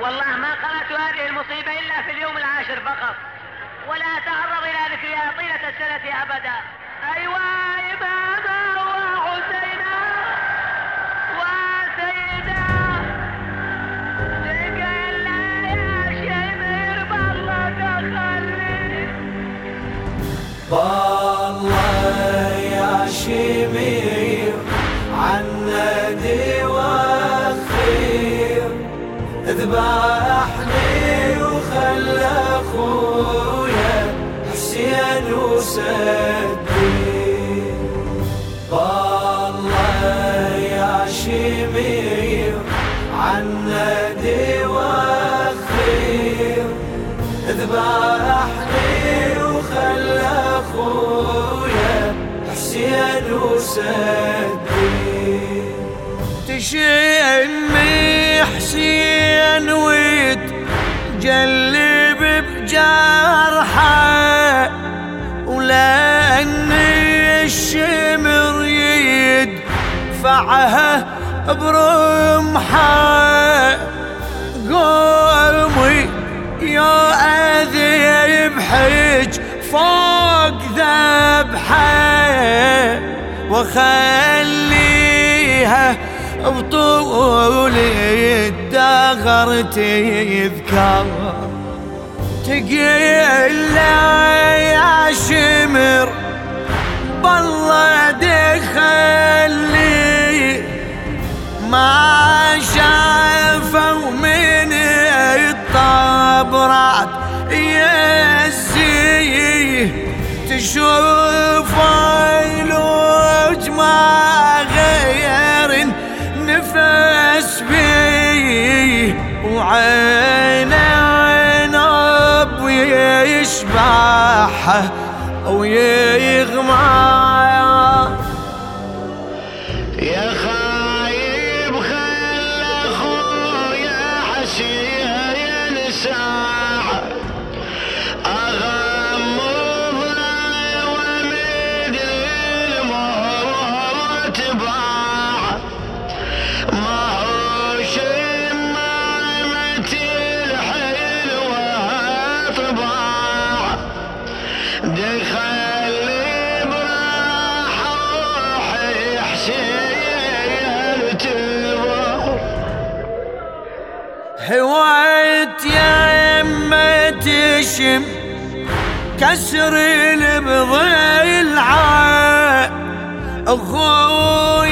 والله ما قرأت هذه المصيبة إلا في اليوم العاشر فقط. ولا أتعرض إلى ذكرها طيلة السنة أبدا. أيوة إماما وحسينا وسيدا تقل يا شمر بالله تخلي بالله يا شمير. وسدي بالله يا شمير عنا دي وخير ذبحني وخلى اخويا حسين وسدي. تشمي حسين وتجلب بجرحه ولأني الشمر يدفعها برمحة. قومي يا أذيب حج فوق ذبحة وخليها بطول الدهر تذكر. تقيل يا شمر بالله دخلي ما شافوا من الطبرات يزي تشوف الوج ما غير نفس بيه وعين يشبعها ويغمى تشم كسر البضلعة أخوي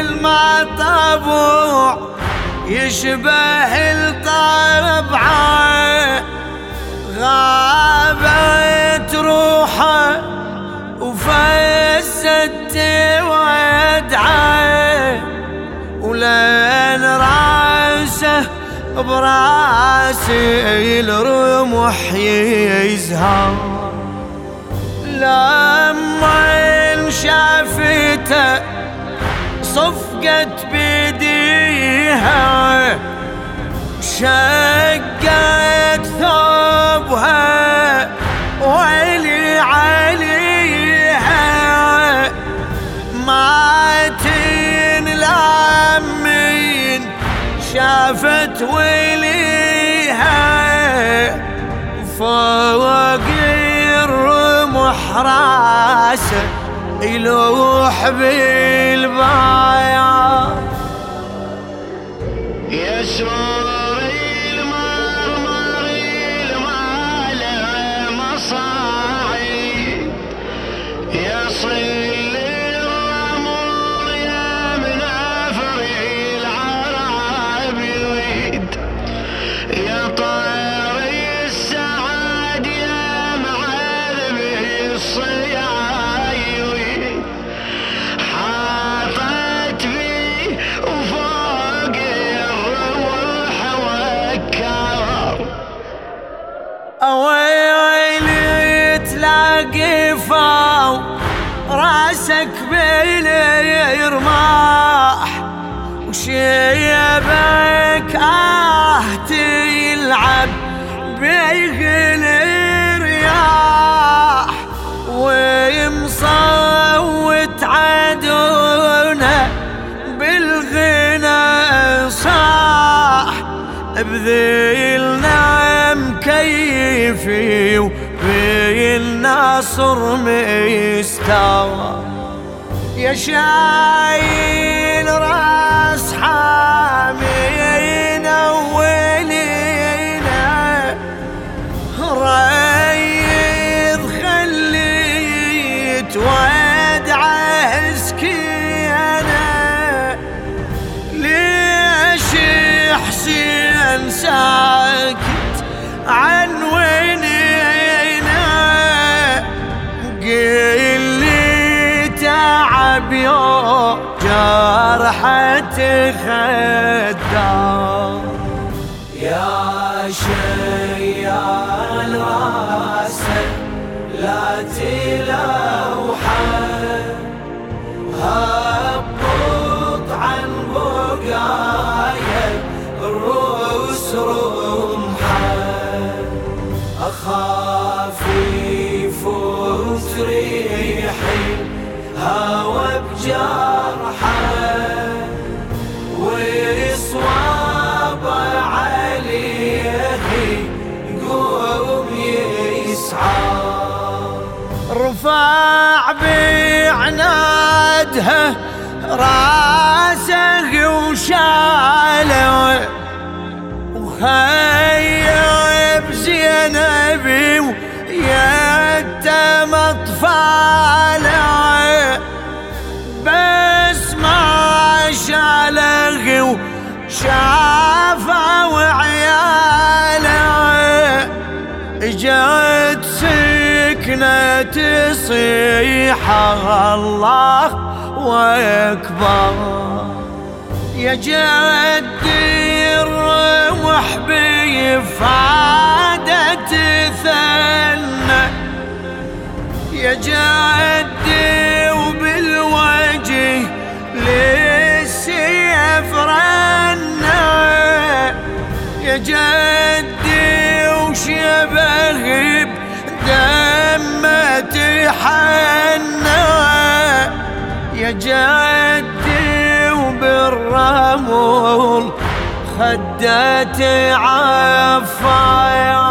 المطبوع يشبه الطبعة غابت روحه وفست ودعه راسه براسي الرمح يزهر. لما شافته صفقت بيديها شقت ثوبها ويلي عليها شافت ويليها فوق الرمح راسه يلوح بالبايع. يا سوري باليرماح وشيبك آه تلعب بيغل الرياح ومصوت عدونه بالغنى صاح بذيلنا مكيفي وفي النصر مستوى. يا شايل راس حامين جرحة خدام يا شيال راسك لا تلوحه هبط عن بقايا الروس رمحه رفع بعنادها راسه وشاله وخيب زينبي ويتم اطفاله بس ما شاله وشافه وعياله. جت سكنة تصيح الله وأكبر. يا جدي الرمح بفادة ثنى. يا جدي وبالوجه للسيف رنى. يا جدي تحنى يا جدي وبالرمل خدته عفايا.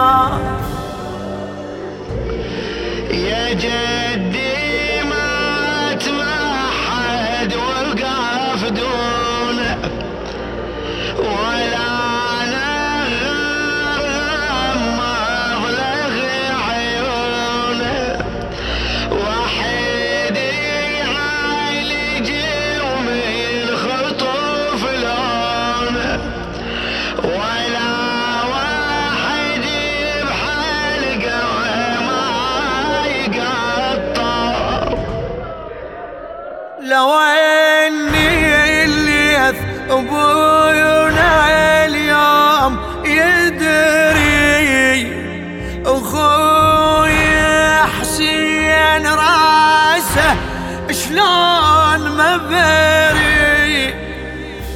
شلون ما بري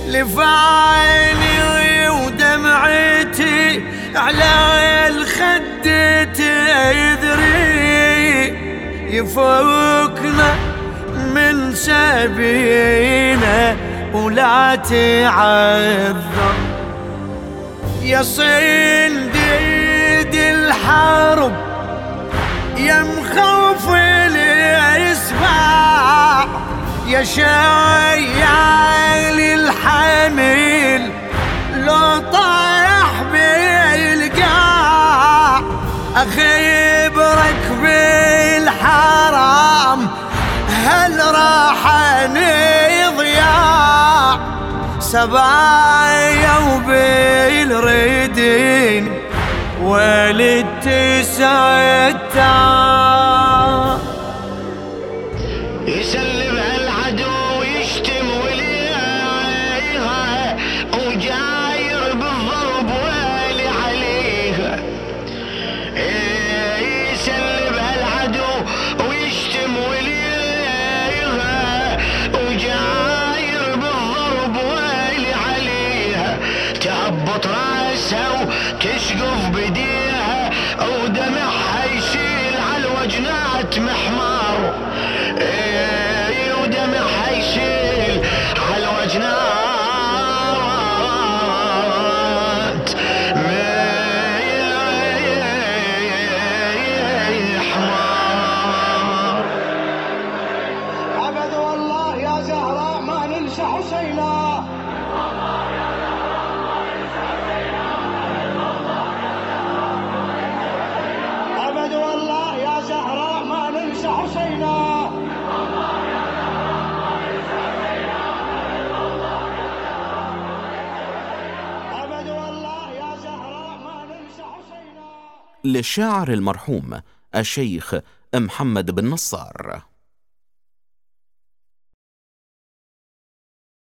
لفعلي ودمعتي على الخد تدري يفوقنا من سبينا ولا تعذر يا صنديد الحرب يا مخوف الاسباع يا شيال الحميل لو طايح بالقاع أخيبرك بالحرام هل راح نضياع سبايا وبالردين ولد تسعتها يسلم العدو يشتم وليها بالضرب والي عليها يسلم العدو ويشتم وليها بالضرب والي عليها وتشقف بديها ودمعها يسيل على الوجنات محمار استحشينا للشاعر المرحوم الشيخ محمد بن نصار.